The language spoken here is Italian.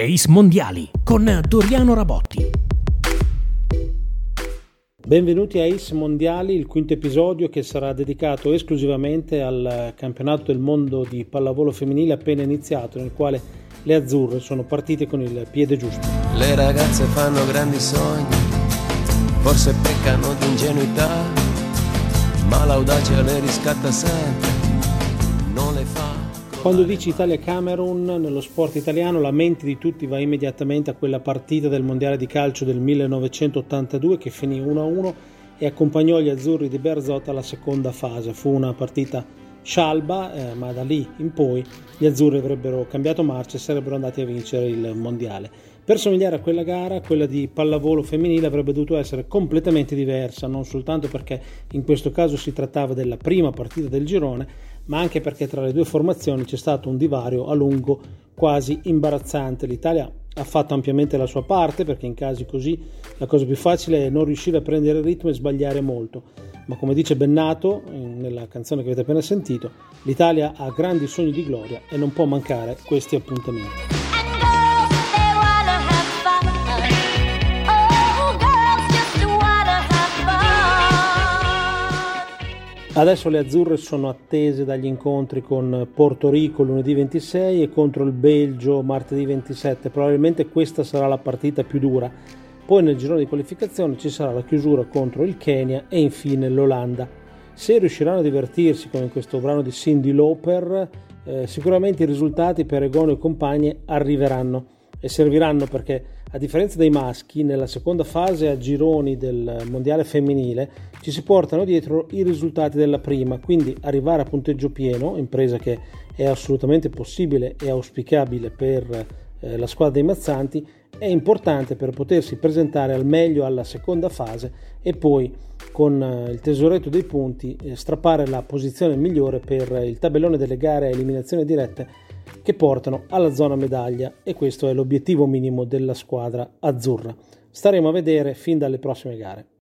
Ace Mondiali con Doriano Rabotti. Benvenuti a Ace Mondiali, il quinto episodio che sarà dedicato esclusivamente al campionato del mondo di pallavolo femminile appena iniziato, nel quale le azzurre sono partite con il piede giusto. Le ragazze fanno grandi sogni, forse peccano di ingenuità, ma l'audacia le riscatta sempre, non le fa quando dici Italia-Camerun nello sport italiano la mente di tutti va immediatamente a quella partita del Mondiale di calcio del 1982 che finì 1-1 e accompagnò gli azzurri di Berzot alla seconda fase. Fu una partita scialba, eh, ma da lì in poi gli azzurri avrebbero cambiato marcia e sarebbero andati a vincere il Mondiale. Per somigliare a quella gara, quella di pallavolo femminile avrebbe dovuto essere completamente diversa, non soltanto perché in questo caso si trattava della prima partita del girone, ma anche perché tra le due formazioni c'è stato un divario a lungo quasi imbarazzante. L'Italia ha fatto ampiamente la sua parte perché in casi così la cosa più facile è non riuscire a prendere il ritmo e sbagliare molto. Ma come dice Bennato nella canzone che avete appena sentito, l'Italia ha grandi sogni di gloria e non può mancare questi appuntamenti. Adesso le azzurre sono attese dagli incontri con Porto Rico lunedì 26 e contro il Belgio martedì 27. Probabilmente questa sarà la partita più dura. Poi nel girone di qualificazione ci sarà la chiusura contro il Kenya e infine l'Olanda. Se riusciranno a divertirsi come in questo brano di Cindy Lauper, eh, sicuramente i risultati per Egono e compagni arriveranno e serviranno perché a differenza dei maschi nella seconda fase a gironi del mondiale femminile ci si portano dietro i risultati della prima quindi arrivare a punteggio pieno impresa che è assolutamente possibile e auspicabile per eh, la squadra dei Mazzanti è importante per potersi presentare al meglio alla seconda fase e poi con eh, il tesoretto dei punti eh, strappare la posizione migliore per il tabellone delle gare a eliminazione dirette che portano alla zona medaglia e questo è l'obiettivo minimo della squadra azzurra. Staremo a vedere fin dalle prossime gare.